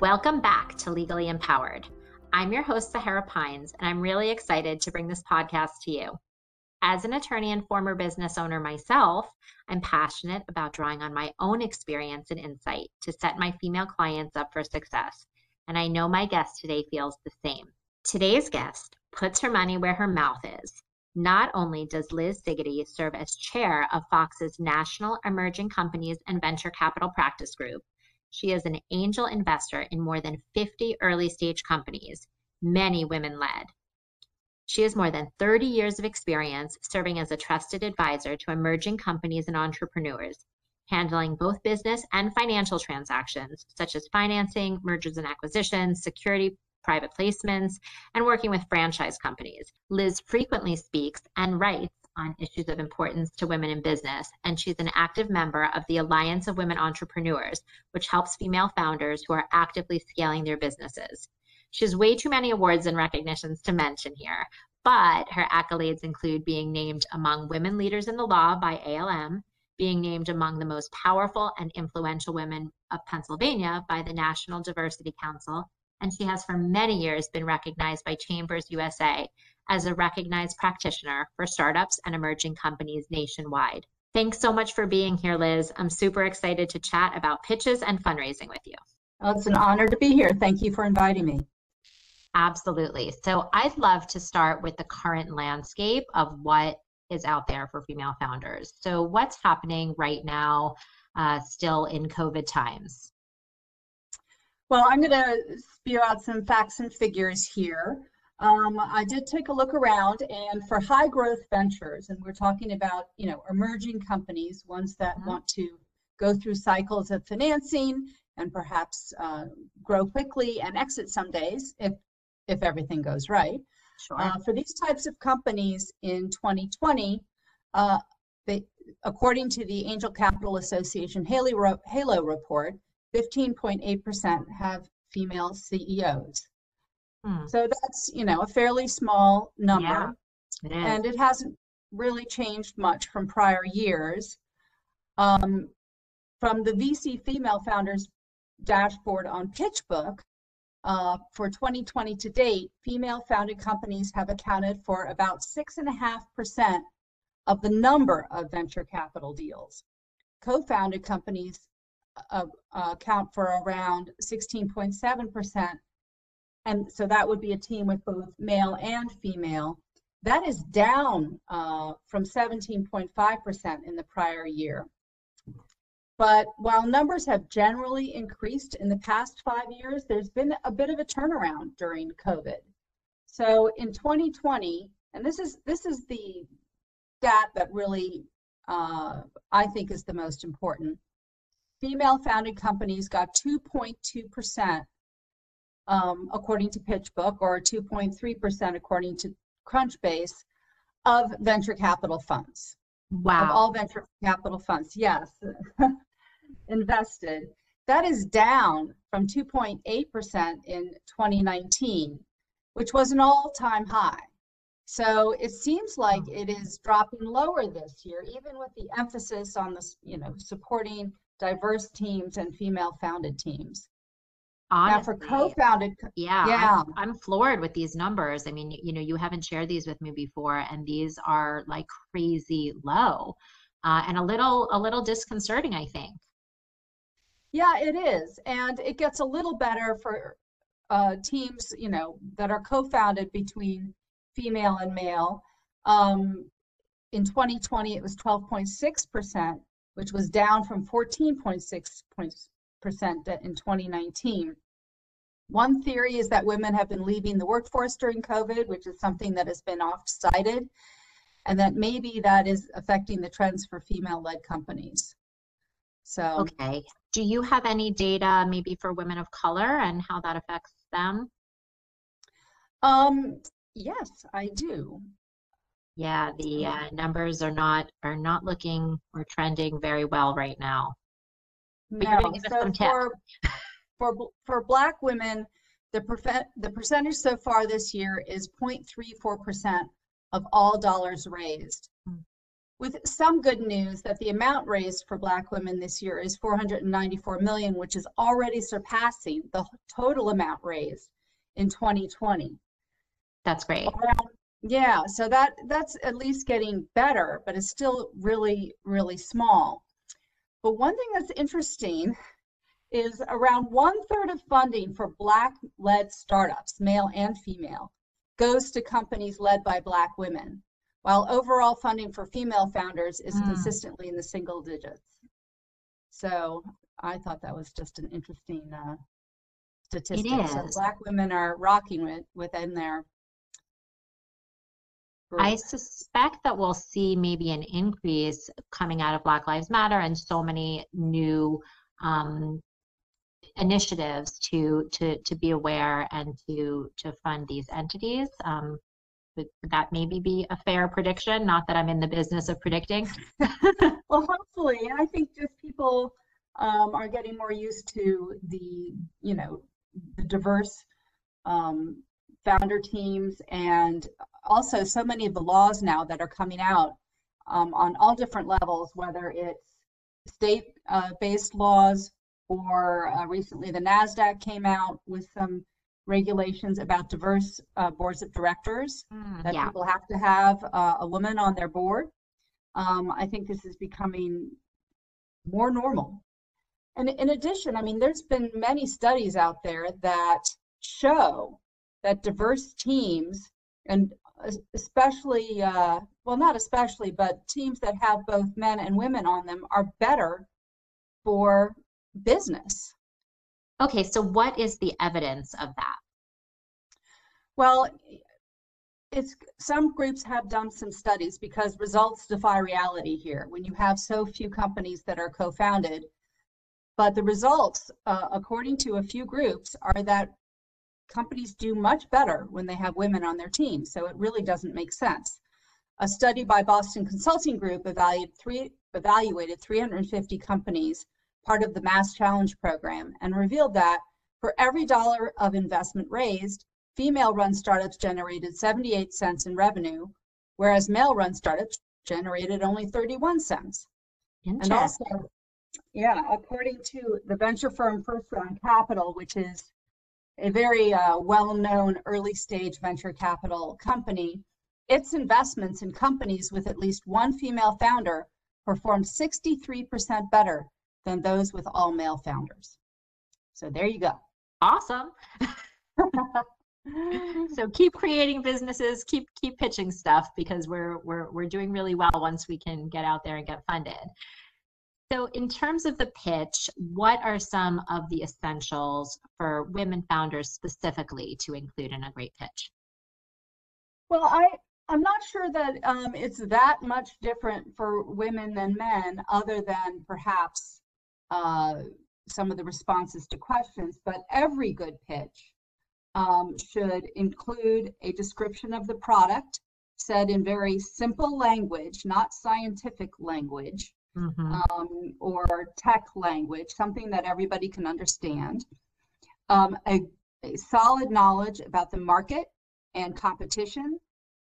Welcome back to Legally Empowered. I'm your host, Sahara Pines, and I'm really excited to bring this podcast to you. As an attorney and former business owner myself, I'm passionate about drawing on my own experience and insight to set my female clients up for success. And I know my guest today feels the same. Today's guest puts her money where her mouth is. Not only does Liz Sigety serve as chair of Fox's National Emerging Companies and Venture Capital Practice Group, she is an angel investor in more than 50 early stage companies, many women led. She has more than 30 years of experience serving as a trusted advisor to emerging companies and entrepreneurs, handling both business and financial transactions, such as financing, mergers and acquisitions, security private placements, and working with franchise companies. Liz frequently speaks and writes on issues of importance to women in business, and she's an active member of the Alliance of Women Entrepreneurs, which helps female founders who are actively scaling their businesses. She has way too many awards and recognitions to mention here, but her accolades include being named among women leaders in the law by ALM, being named among the most powerful and influential women of Pennsylvania by the National Diversity Council, and she has for many years been recognized by Chambers USA as a recognized practitioner for startups and emerging companies nationwide. Thanks so much for being here, Liz. I'm super excited to chat about pitches and fundraising with you. Well, it's an honor to be here. Thank you for inviting me. Absolutely. So, I'd love to start with the current landscape of what is out there for female founders. So, what's happening right now, uh, still in COVID times? Well, I'm going to spew out some facts and figures here. Um, I did take a look around, and for high growth ventures, and we're talking about you know emerging companies, ones that mm-hmm. want to go through cycles of financing and perhaps uh, grow quickly and exit some days if if everything goes right. Sure. Uh, for these types of companies in 2020, uh, they, according to the Angel Capital Association Halo, Halo report, 15.8% have female CEOs. Hmm. So that's, you know, a fairly small number. Yeah, and it hasn't really changed much from prior years. Um, from the VC Female Founders dashboard on PitchBook, uh, for 2020 to date, female founded companies have accounted for about 6.5% of the number of venture capital deals. Co founded companies uh, uh, account for around 16.7%. And so that would be a team with both male and female. That is down uh, from 17.5% in the prior year. But while numbers have generally increased in the past five years, there's been a bit of a turnaround during COVID. So in 2020, and this is this is the stat that really uh, I think is the most important female founded companies got 2.2% um, according to PitchBook or 2.3% according to Crunchbase of venture capital funds. Wow. Of all venture capital funds, yes, invested. That is down from 2.8% in 2019, which was an all time high. So it seems like it is dropping lower this year, even with the emphasis on the, you know, supporting diverse teams and female founded teams. Honestly, now for co-founded, yeah, yeah, I'm, I'm, floored with these numbers. I mean, you, you, know, you haven't shared these with me before, and these are like crazy low, uh, and a little, a little disconcerting, I think. Yeah, it is, and it gets a little better for uh, teams, you know, that are co-founded between female and male. Um, in 2020, it was 12.6 percent which was down from 14.6% in 2019. One theory is that women have been leaving the workforce during COVID, which is something that has been oft cited, and that maybe that is affecting the trends for female-led companies. So, okay. Do you have any data maybe for women of color and how that affects them? Um, yes, I do yeah, the uh, numbers are not are not looking or trending very well right now. No. so for, for for Black women, the perfe- the percentage so far this year is 0.34 percent of all dollars raised. Hmm. with some good news that the amount raised for Black women this year is 494 million, which is already surpassing the total amount raised in 2020. That's great. Yeah, so that that's at least getting better, but it's still really, really small. But one thing that's interesting is around one third of funding for Black-led startups, male and female, goes to companies led by Black women, while overall funding for female founders is mm. consistently in the single digits. So I thought that was just an interesting uh, statistic. So Black women are rocking with, within their I suspect that we'll see maybe an increase coming out of Black Lives Matter and so many new um, initiatives to to to be aware and to to fund these entities. Um, would that maybe be a fair prediction? Not that I'm in the business of predicting. well, hopefully, I think just people um, are getting more used to the you know the diverse um, founder teams and also so many of the laws now that are coming out um, on all different levels, whether it's state-based uh, laws or uh, recently the NASDAQ came out with some regulations about diverse uh, boards of directors, mm, that yeah. people have to have uh, a woman on their board. Um, I think this is becoming more normal. And in addition, I mean, there's been many studies out there that show that diverse teams and especially, uh, well, not especially, but teams that have both men and women on them are better for business. Okay, so what is the evidence of that? Well, it's some groups have done some studies because results defy reality here when you have so few companies that are co-founded. But the results, uh, according to a few groups, are that companies do much better when they have women on their team, so it really doesn't make sense. A study by Boston Consulting Group evaluated, three, evaluated 350 companies, part of the MassChallenge program, and revealed that for every dollar of investment raised, female-run startups generated 78 cents in revenue, whereas male-run startups generated only 31 cents. And also, yeah, according to the venture firm First Round Capital, which is a very uh, well-known early stage venture capital company, its investments in companies with at least one female founder performed 63% better than those with all male founders. So there you go. Awesome. so keep creating businesses, keep keep pitching stuff because we're we're we're doing really well once we can get out there and get funded. So, in terms of the pitch, what are some of the essentials for women founders specifically to include in a great pitch? Well, I I'm not sure that um, it's that much different for women than men, other than perhaps uh, some of the responses to questions. But every good pitch um, should include a description of the product said in very simple language, not scientific language mm-hmm. um, or tech language, something that everybody can understand, um, a, a solid knowledge about the market and competition.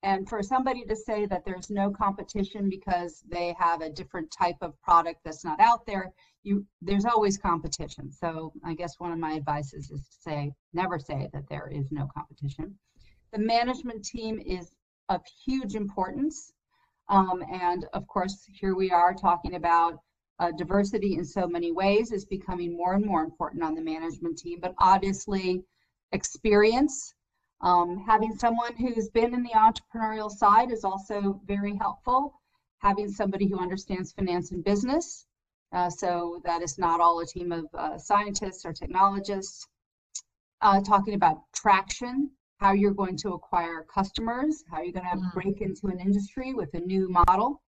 And for somebody to say that there's no competition because they have a different type of product that's not out there, you there's always competition. So I guess one of my advices is to say never say that there is no competition. The management team is of huge importance. Um, and of course, here we are talking about uh, diversity in so many ways is becoming more and more important on the management team, but obviously experience, um, having someone who's been in the entrepreneurial side is also very helpful. Having somebody who understands finance and business, uh, so that is not all a team of uh, scientists or technologists. Uh, talking about traction, how you're going to acquire customers, how you're going to mm. break into an industry with a new model.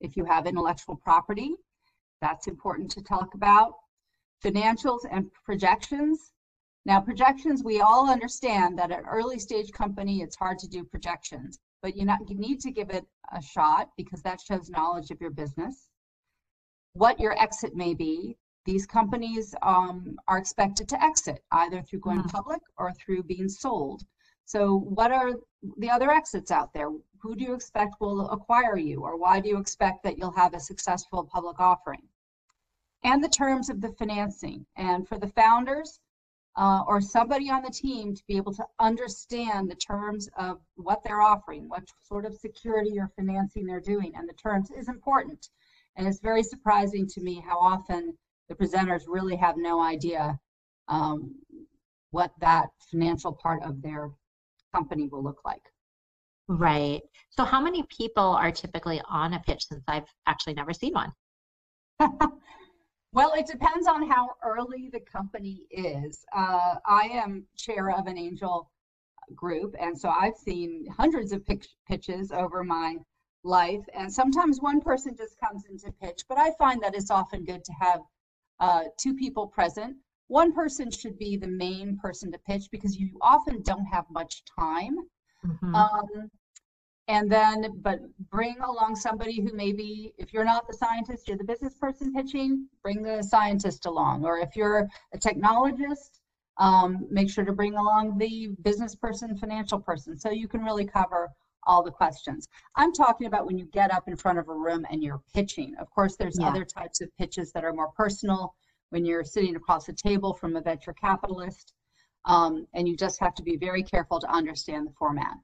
If you have intellectual property, that's important to talk about. Financials and projections. Now, projections, we all understand that at an early stage company, it's hard to do projections, but you, not, you need to give it a shot because that shows knowledge of your business. What your exit may be, these companies um, are expected to exit either through going mm. public or through being sold. So what are the other exits out there? Who do you expect will acquire you or why do you expect that you'll have a successful public offering? And the terms of the financing. And for the founders uh, or somebody on the team to be able to understand the terms of what they're offering, what sort of security or financing they're doing, and the terms is important. And it's very surprising to me how often the presenters really have no idea um, what that financial part of their company will look like. Right. So, how many people are typically on a pitch since I've actually never seen one? well, it depends on how early the company is. Uh, I am chair of an angel group, and so I've seen hundreds of pitches over my life. And sometimes one person just comes into pitch, but I find that it's often good to have uh, two people present one person should be the main person to pitch because you often don't have much time. Mm-hmm. Um, and then, but bring along somebody who maybe, if you're not the scientist, you're the business person pitching, bring the scientist along. Or if you're a technologist, um, make sure to bring along the business person, financial person, so you can really cover all the questions. I'm talking about when you get up in front of a room and you're pitching. Of course, there's yeah. other types of pitches that are more personal when you're sitting across the table from a venture capitalist. Um, and you just have to be very careful to understand the format.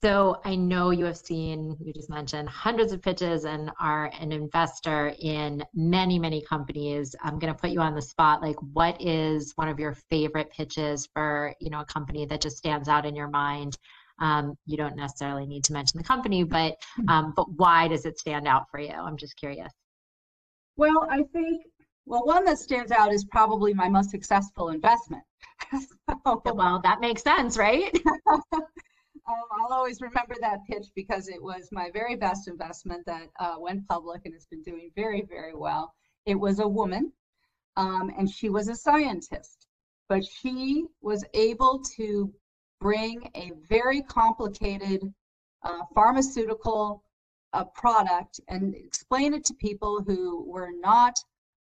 So I know you have seen, you just mentioned hundreds of pitches and are an investor in many, many companies. I'm going to put you on the spot. Like, what is one of your favorite pitches for, you know, a company that just stands out in your mind? Um, you don't necessarily need to mention the company, but hmm. um, but why does it stand out for you? I'm just curious. Well, I think, well, one that stands out is probably my most successful investment. so, well, that makes sense, right? um, I'll always remember that pitch because it was my very best investment that uh, went public and has been doing very, very well. It was a woman, um, and she was a scientist, but she was able to bring a very complicated uh, pharmaceutical a product and explain it to people who were not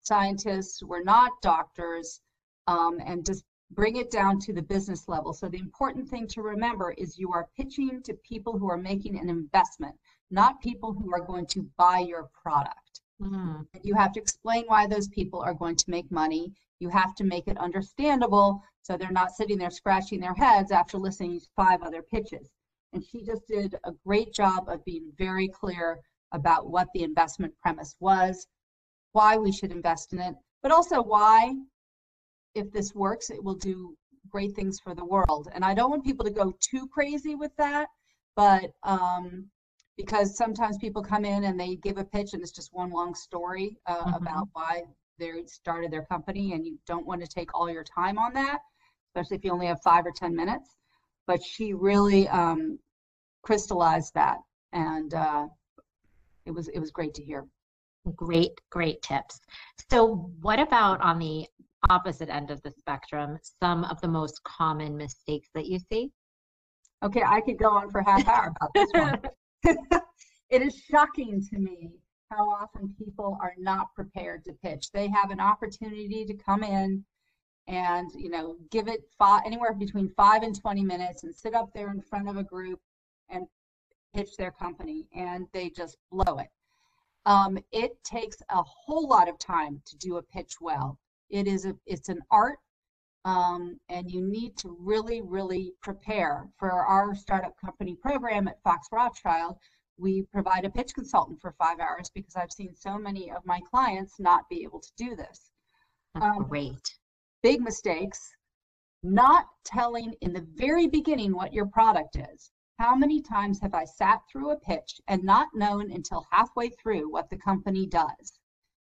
scientists, were not doctors, um, and just bring it down to the business level. So the important thing to remember is you are pitching to people who are making an investment, not people who are going to buy your product. Mm-hmm. You have to explain why those people are going to make money. You have to make it understandable so they're not sitting there scratching their heads after listening to five other pitches. And she just did a great job of being very clear about what the investment premise was, why we should invest in it, but also why, if this works, it will do great things for the world. And I don't want people to go too crazy with that, but um, because sometimes people come in and they give a pitch and it's just one long story uh, mm-hmm. about why they started their company, and you don't want to take all your time on that, especially if you only have five or 10 minutes but she really um, crystallized that, and uh, it was it was great to hear. Great, great tips. So, what about on the opposite end of the spectrum? Some of the most common mistakes that you see. Okay, I could go on for half hour about this one. it is shocking to me how often people are not prepared to pitch. They have an opportunity to come in and you know give it five, anywhere between five and 20 minutes and sit up there in front of a group and pitch their company and they just blow it. Um, it takes a whole lot of time to do a pitch well. It is a it's an art um, and you need to really really prepare. For our startup company program at fox rothschild we provide a pitch consultant for five hours because i've seen so many of my clients not be able to do this um, great big mistakes, not telling in the very beginning what your product is. How many times have I sat through a pitch and not known until halfway through what the company does?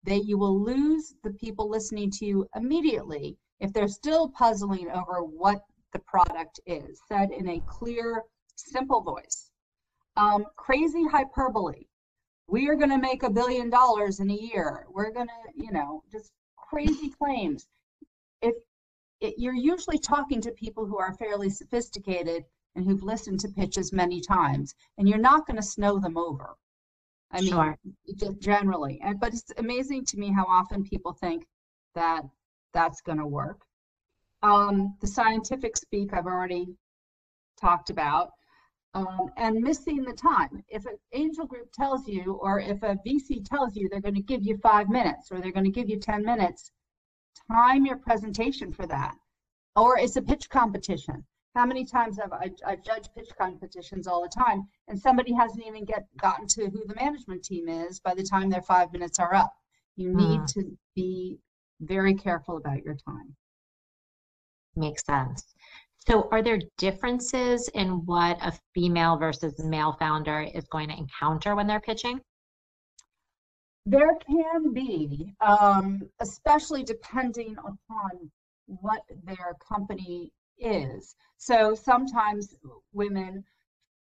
That you will lose the people listening to you immediately if they're still puzzling over what the product is, said in a clear, simple voice. Um, crazy hyperbole. We are going to make a billion dollars in a year. We're going to, you know, just crazy claims if it, you're usually talking to people who are fairly sophisticated and who've listened to pitches many times, and you're not going to snow them over. I mean, sure. just generally. And but it's amazing to me how often people think that that's going to work. Um, the scientific speak I've already talked about. Um, and missing the time. If an angel group tells you, or if a VC tells you they're going to give you five minutes or they're going to give you 10 minutes, time your presentation for that. Or it's a pitch competition. How many times have I, I've judged pitch competitions all the time, and somebody hasn't even get gotten to who the management team is by the time their five minutes are up. You need mm. to be very careful about your time. Makes sense. So, are there differences in what a female versus male founder is going to encounter when they're pitching? There can be, um, especially depending upon what their company is. So, sometimes women,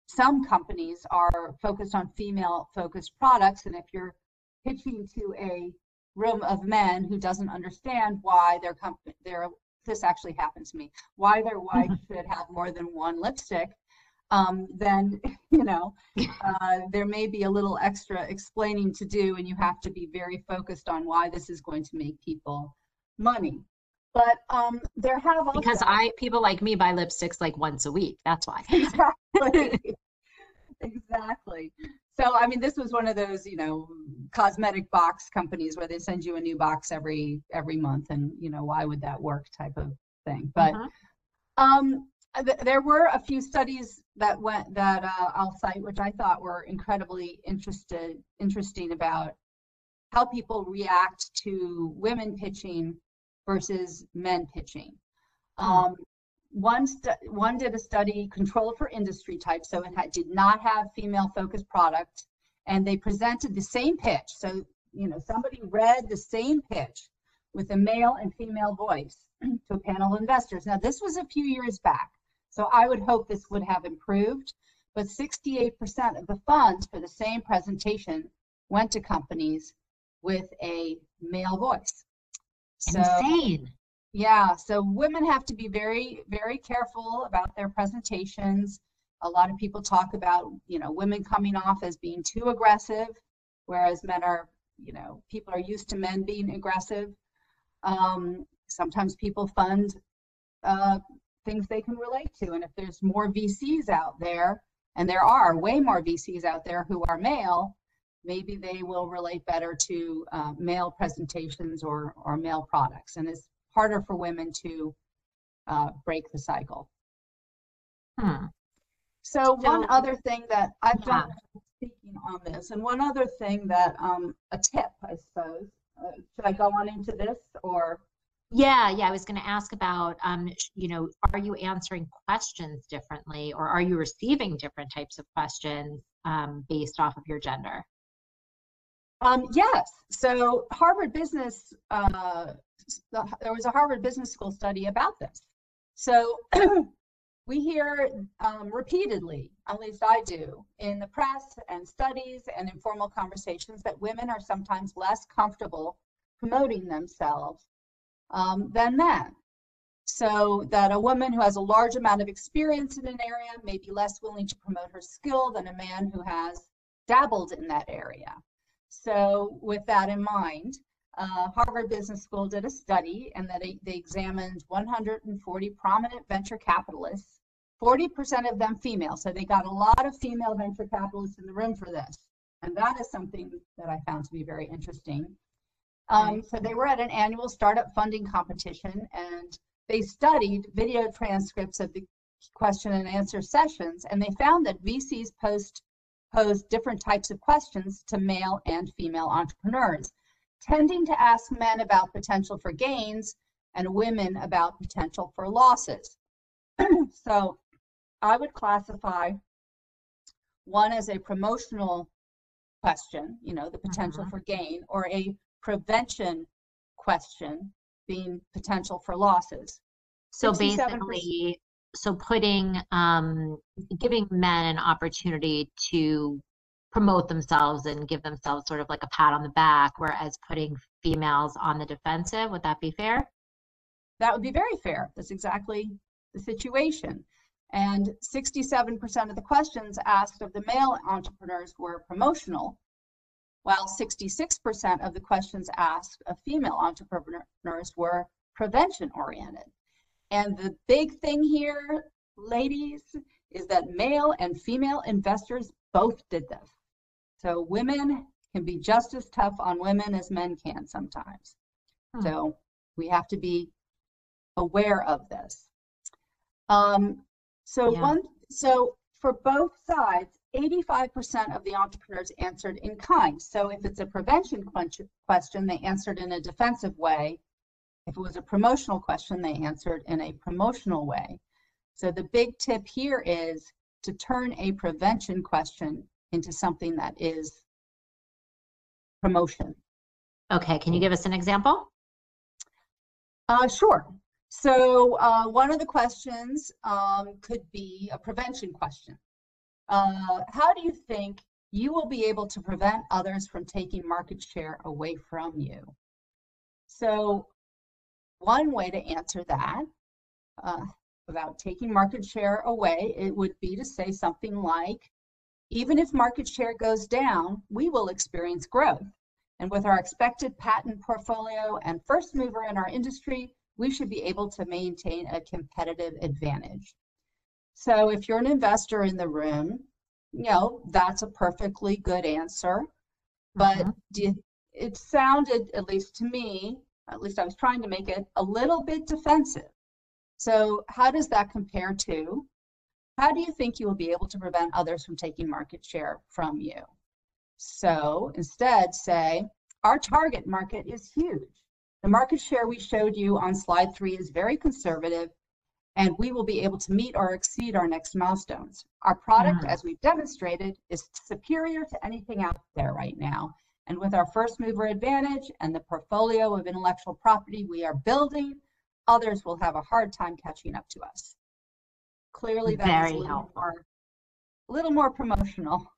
some companies are focused on female focused products, and if you're pitching to a room of men who doesn't understand why their company their this actually happened to me, why their wife should have more than one lipstick, um, then you know uh, there may be a little extra explaining to do, and you have to be very focused on why this is going to make people money. But um, there have also because I people like me buy lipsticks like once a week. That's why. exactly. exactly. So I mean, this was one of those, you know, cosmetic box companies where they send you a new box every every month, and you know, why would that work? Type of thing. But uh-huh. um, th- there were a few studies that went that uh, I'll cite, which I thought were incredibly interested interesting about how people react to women pitching versus men pitching. Hmm. Um, one, one did a study controlled for industry type, so it had, did not have female focused product, and they presented the same pitch. So, you know, somebody read the same pitch with a male and female voice to a panel of investors. Now, this was a few years back, so I would hope this would have improved, but 68% of the funds for the same presentation went to companies with a male voice. So, Insane. Yeah, so women have to be very, very careful about their presentations. A lot of people talk about, you know, women coming off as being too aggressive, whereas men are, you know, people are used to men being aggressive. Um, sometimes people fund uh, things they can relate to. And if there's more VCs out there, and there are way more VCs out there who are male, maybe they will relate better to uh, male presentations or, or male products. And it's harder for women to uh, break the cycle. Hmm. So, so one other thing that I've yeah. done speaking on this, and one other thing that um, a tip, I suppose. Uh, should I go on into this or? Yeah, yeah. I was going to ask about, um, you know, are you answering questions differently, or are you receiving different types of questions um, based off of your gender? Um, yes. So Harvard Business uh, there was a Harvard Business School study about this. So we hear um, repeatedly, at least I do, in the press and studies and informal conversations that women are sometimes less comfortable promoting themselves um, than men. So that a woman who has a large amount of experience in an area may be less willing to promote her skill than a man who has dabbled in that area. So with that in mind, uh, Harvard Business School did a study and that they, they examined 140 prominent venture capitalists, 40% of them female. So they got a lot of female venture capitalists in the room for this. And that is something that I found to be very interesting. Um, so they were at an annual startup funding competition and they studied video transcripts of the question and answer sessions and they found that VCs post pose different types of questions to male and female entrepreneurs tending to ask men about potential for gains and women about potential for losses. so I would classify one as a promotional question, you know, the potential uh-huh. for gain, or a prevention question being potential for losses. So basically, so putting, um, giving men an opportunity to promote themselves and give themselves sort of like a pat on the back, whereas putting females on the defensive. Would that be fair? That would be very fair. That's exactly the situation. And 67% of the questions asked of the male entrepreneurs were promotional, while 66% of the questions asked of female entrepreneurs were prevention oriented. And the big thing here, ladies, is that male and female investors both did this. So women can be just as tough on women as men can sometimes. Hmm. So we have to be aware of this. Um, so yeah. one, so for both sides, 85% of the entrepreneurs answered in kind. So if it's a prevention question, they answered in a defensive way. If it was a promotional question, they answered in a promotional way. So the big tip here is to turn a prevention question into something that is promotion. Okay, can you give us an example? Uh, sure. So uh, one of the questions um, could be a prevention question. Uh, how do you think you will be able to prevent others from taking market share away from you? So one way to answer that uh, about taking market share away, it would be to say something like, even if market share goes down, we will experience growth. And with our expected patent portfolio and first mover in our industry, we should be able to maintain a competitive advantage. So if you're an investor in the room, you know, that's a perfectly good answer. But mm-hmm. you, it sounded, at least to me, at least I was trying to make it a little bit defensive. So how does that compare to how do you think you will be able to prevent others from taking market share from you? So instead say, our target market is huge. The market share we showed you on slide three is very conservative and we will be able to meet or exceed our next milestones. Our product, mm. as we've demonstrated, is superior to anything out there right now. And with our first mover advantage and the portfolio of intellectual property we are building, others will have a hard time catching up to us. Clearly, that's Very a little helpful. more, a little more promotional.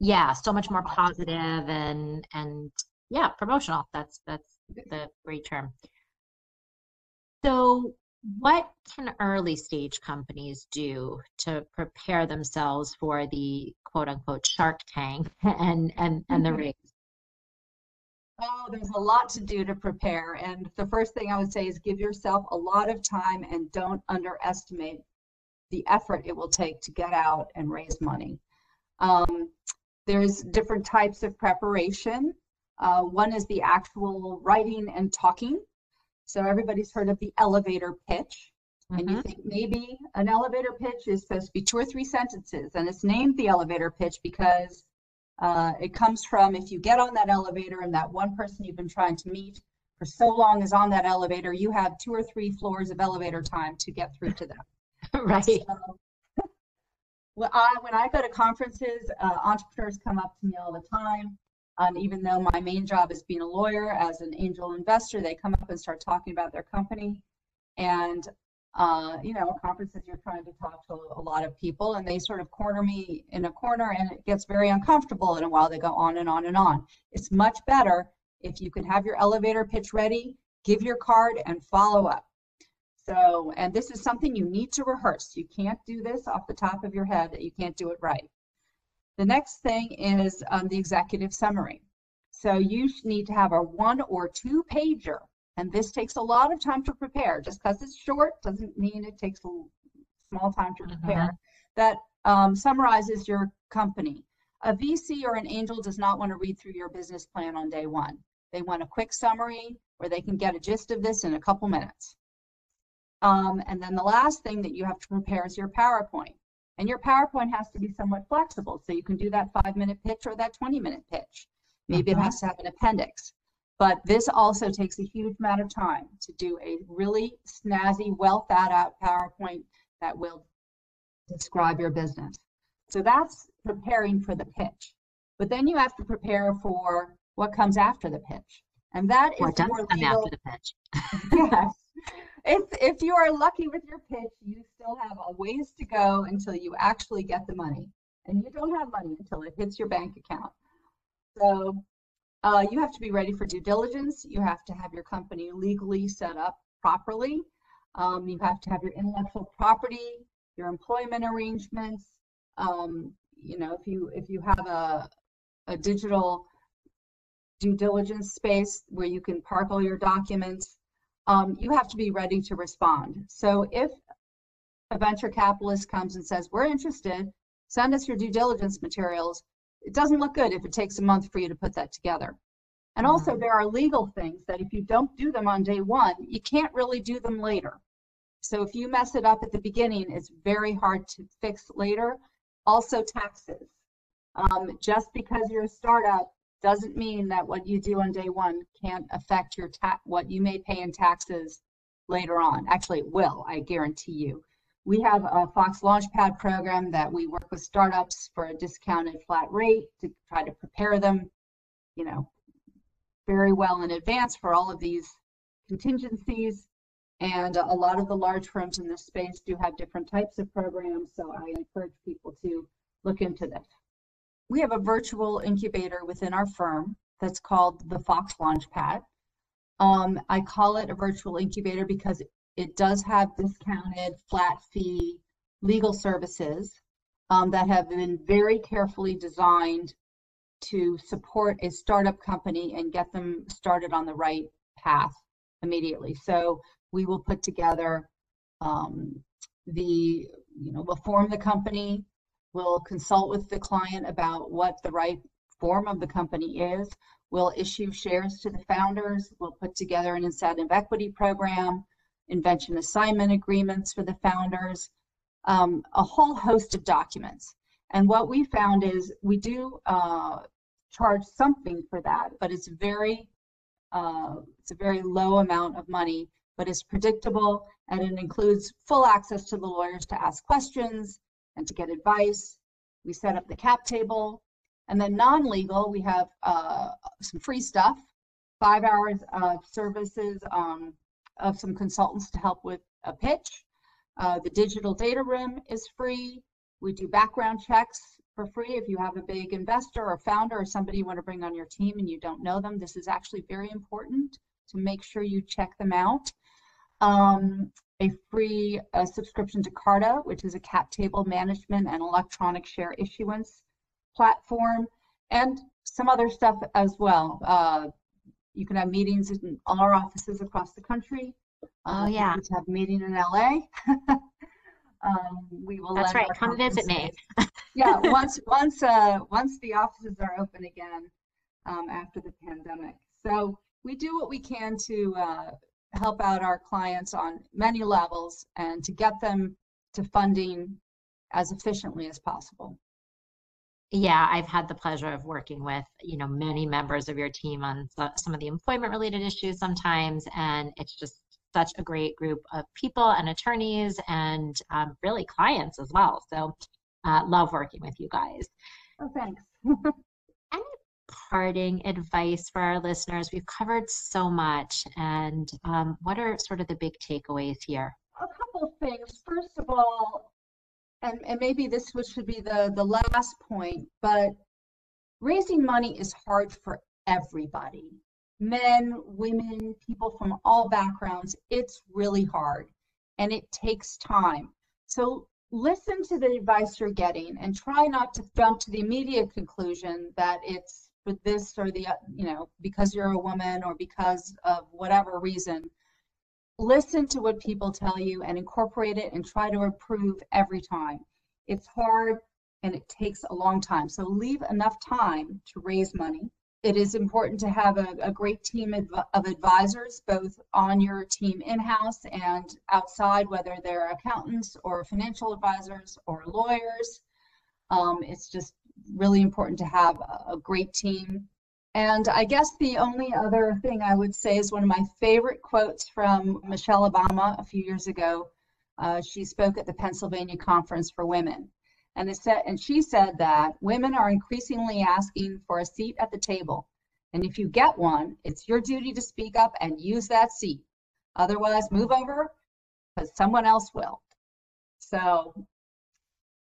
Yeah, so much more positive and and yeah, promotional. That's that's the great term. So, what can early stage companies do to prepare themselves for the quote unquote Shark Tank and and and the race? Oh, there's a lot to do to prepare. And the first thing I would say is give yourself a lot of time and don't underestimate the effort it will take to get out and raise money. Um, there's different types of preparation. Uh, one is the actual writing and talking. So everybody's heard of the elevator pitch. Mm-hmm. And you mm-hmm. think maybe an elevator pitch is supposed to be two or three sentences. And it's named the elevator pitch because uh, it comes from if you get on that elevator and that one person you've been trying to meet for so long is on that elevator, you have two or three floors of elevator time to get through to them. right. So, well, I, when I go to conferences, uh, entrepreneurs come up to me all the time. And even though my main job is being a lawyer as an angel investor, they come up and start talking about their company. And uh, you know, conferences you're trying to talk to a lot of people and they sort of corner me in a corner and it gets very uncomfortable and a while they go on and on and on. It's much better if you can have your elevator pitch ready, give your card and follow up. So, and this is something you need to rehearse. You can't do this off the top of your head, you can't do it right. The next thing is um, the executive summary. So you need to have a one or two pager and this takes a lot of time to prepare. Just because it's short doesn't mean it takes a small time to prepare. Uh-huh. That um, summarizes your company. A VC or an angel does not want to read through your business plan on day one. They want a quick summary where they can get a gist of this in a couple minutes. Um, and then the last thing that you have to prepare is your PowerPoint. And your PowerPoint has to be somewhat flexible. So you can do that five minute pitch or that 20 minute pitch. Maybe uh-huh. it has to have an appendix. But this also takes a huge amount of time to do a really snazzy, well thought out PowerPoint that will describe your business. So that's preparing for the pitch. But then you have to prepare for what comes after the pitch. And that is what does come legal. after the pitch. yes. If, if you are lucky with your pitch, you still have a ways to go until you actually get the money. And you don't have money until it hits your bank account. So uh, you have to be ready for due diligence. You have to have your company legally set up properly. Um, you have to have your intellectual property, your employment arrangements. Um, you know, if you if you have a a digital due diligence space where you can park all your documents, um, you have to be ready to respond. So if a venture capitalist comes and says, we're interested, send us your due diligence materials, it doesn't look good if it takes a month for you to put that together. And also mm-hmm. there are legal things that if you don't do them on day one, you can't really do them later. So if you mess it up at the beginning, it's very hard to fix later. Also taxes. Um, just because you're a startup doesn't mean that what you do on day one can't affect your ta- what you may pay in taxes later on. Actually, it will, I guarantee you. We have a Fox Launchpad program that we work with startups for a discounted flat rate to try to prepare them, you know, very well in advance for all of these contingencies. And a lot of the large firms in this space do have different types of programs, so I encourage people to look into this we have a virtual incubator within our firm that's called the Fox Launchpad. Um, I call it a virtual incubator because it does have discounted flat fee legal services um, that have been very carefully designed to support a startup company and get them started on the right path immediately. So we will put together um, the, you know, we'll form the company, We'll consult with the client about what the right form of the company is. We'll issue shares to the founders. We'll put together an incentive equity program, invention assignment agreements for the founders, um, a whole host of documents. And what we found is we do uh, charge something for that, but it's very uh, it's a very low amount of money, but it's predictable and it includes full access to the lawyers to ask questions, and to get advice. We set up the cap table. And then non-legal, we have uh, some free stuff, five hours of services um, of some consultants to help with a pitch. Uh, the digital data room is free. We do background checks for free if you have a big investor or founder or somebody you want to bring on your team and you don't know them. This is actually very important to make sure you check them out. Um, a free uh, subscription to Carta, which is a cap table management and electronic share issuance platform, and some other stuff as well. Uh, you can have meetings in all our offices across the country. Uh, oh yeah. To have a meeting in LA. um, we will. That's right. Come visit me. yeah. Once once uh, once the offices are open again um, after the pandemic. So we do what we can to uh, help out our clients on many levels and to get them to funding as efficiently as possible. Yeah, I've had the pleasure of working with, you know, many members of your team on some of the employment related issues sometimes and it's just such a great group of people and attorneys and um, really clients as well. So uh, love working with you guys. Oh, thanks. Parting advice for our listeners? We've covered so much, and um, what are sort of the big takeaways here? A couple things. First of all, and, and maybe this should be the, the last point, but raising money is hard for everybody men, women, people from all backgrounds. It's really hard and it takes time. So listen to the advice you're getting and try not to jump to the immediate conclusion that it's for this or the, you know, because you're a woman or because of whatever reason. Listen to what people tell you and incorporate it and try to improve every time. It's hard and it takes a long time. So leave enough time to raise money. It is important to have a, a great team of advisors, both on your team in-house and outside, whether they're accountants or financial advisors or lawyers. Um, it's just really important to have a, great team. And I guess the only other thing I would say is one of my favorite quotes from Michelle Obama a few years ago. Uh, she spoke at the Pennsylvania Conference for Women. And, said, and she said that women are increasingly asking for a seat at the table. And if you get one, it's your duty to speak up and use that seat. Otherwise, move over because someone else will. So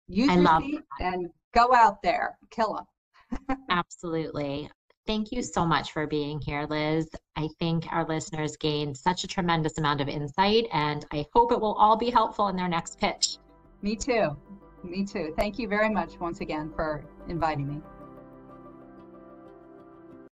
use I your seat that. and go out there, kill them. Absolutely. Thank you so much for being here, Liz. I think our listeners gained such a tremendous amount of insight, and I hope it will all be helpful in their next pitch. Me too. Me too. Thank you very much once again for inviting me.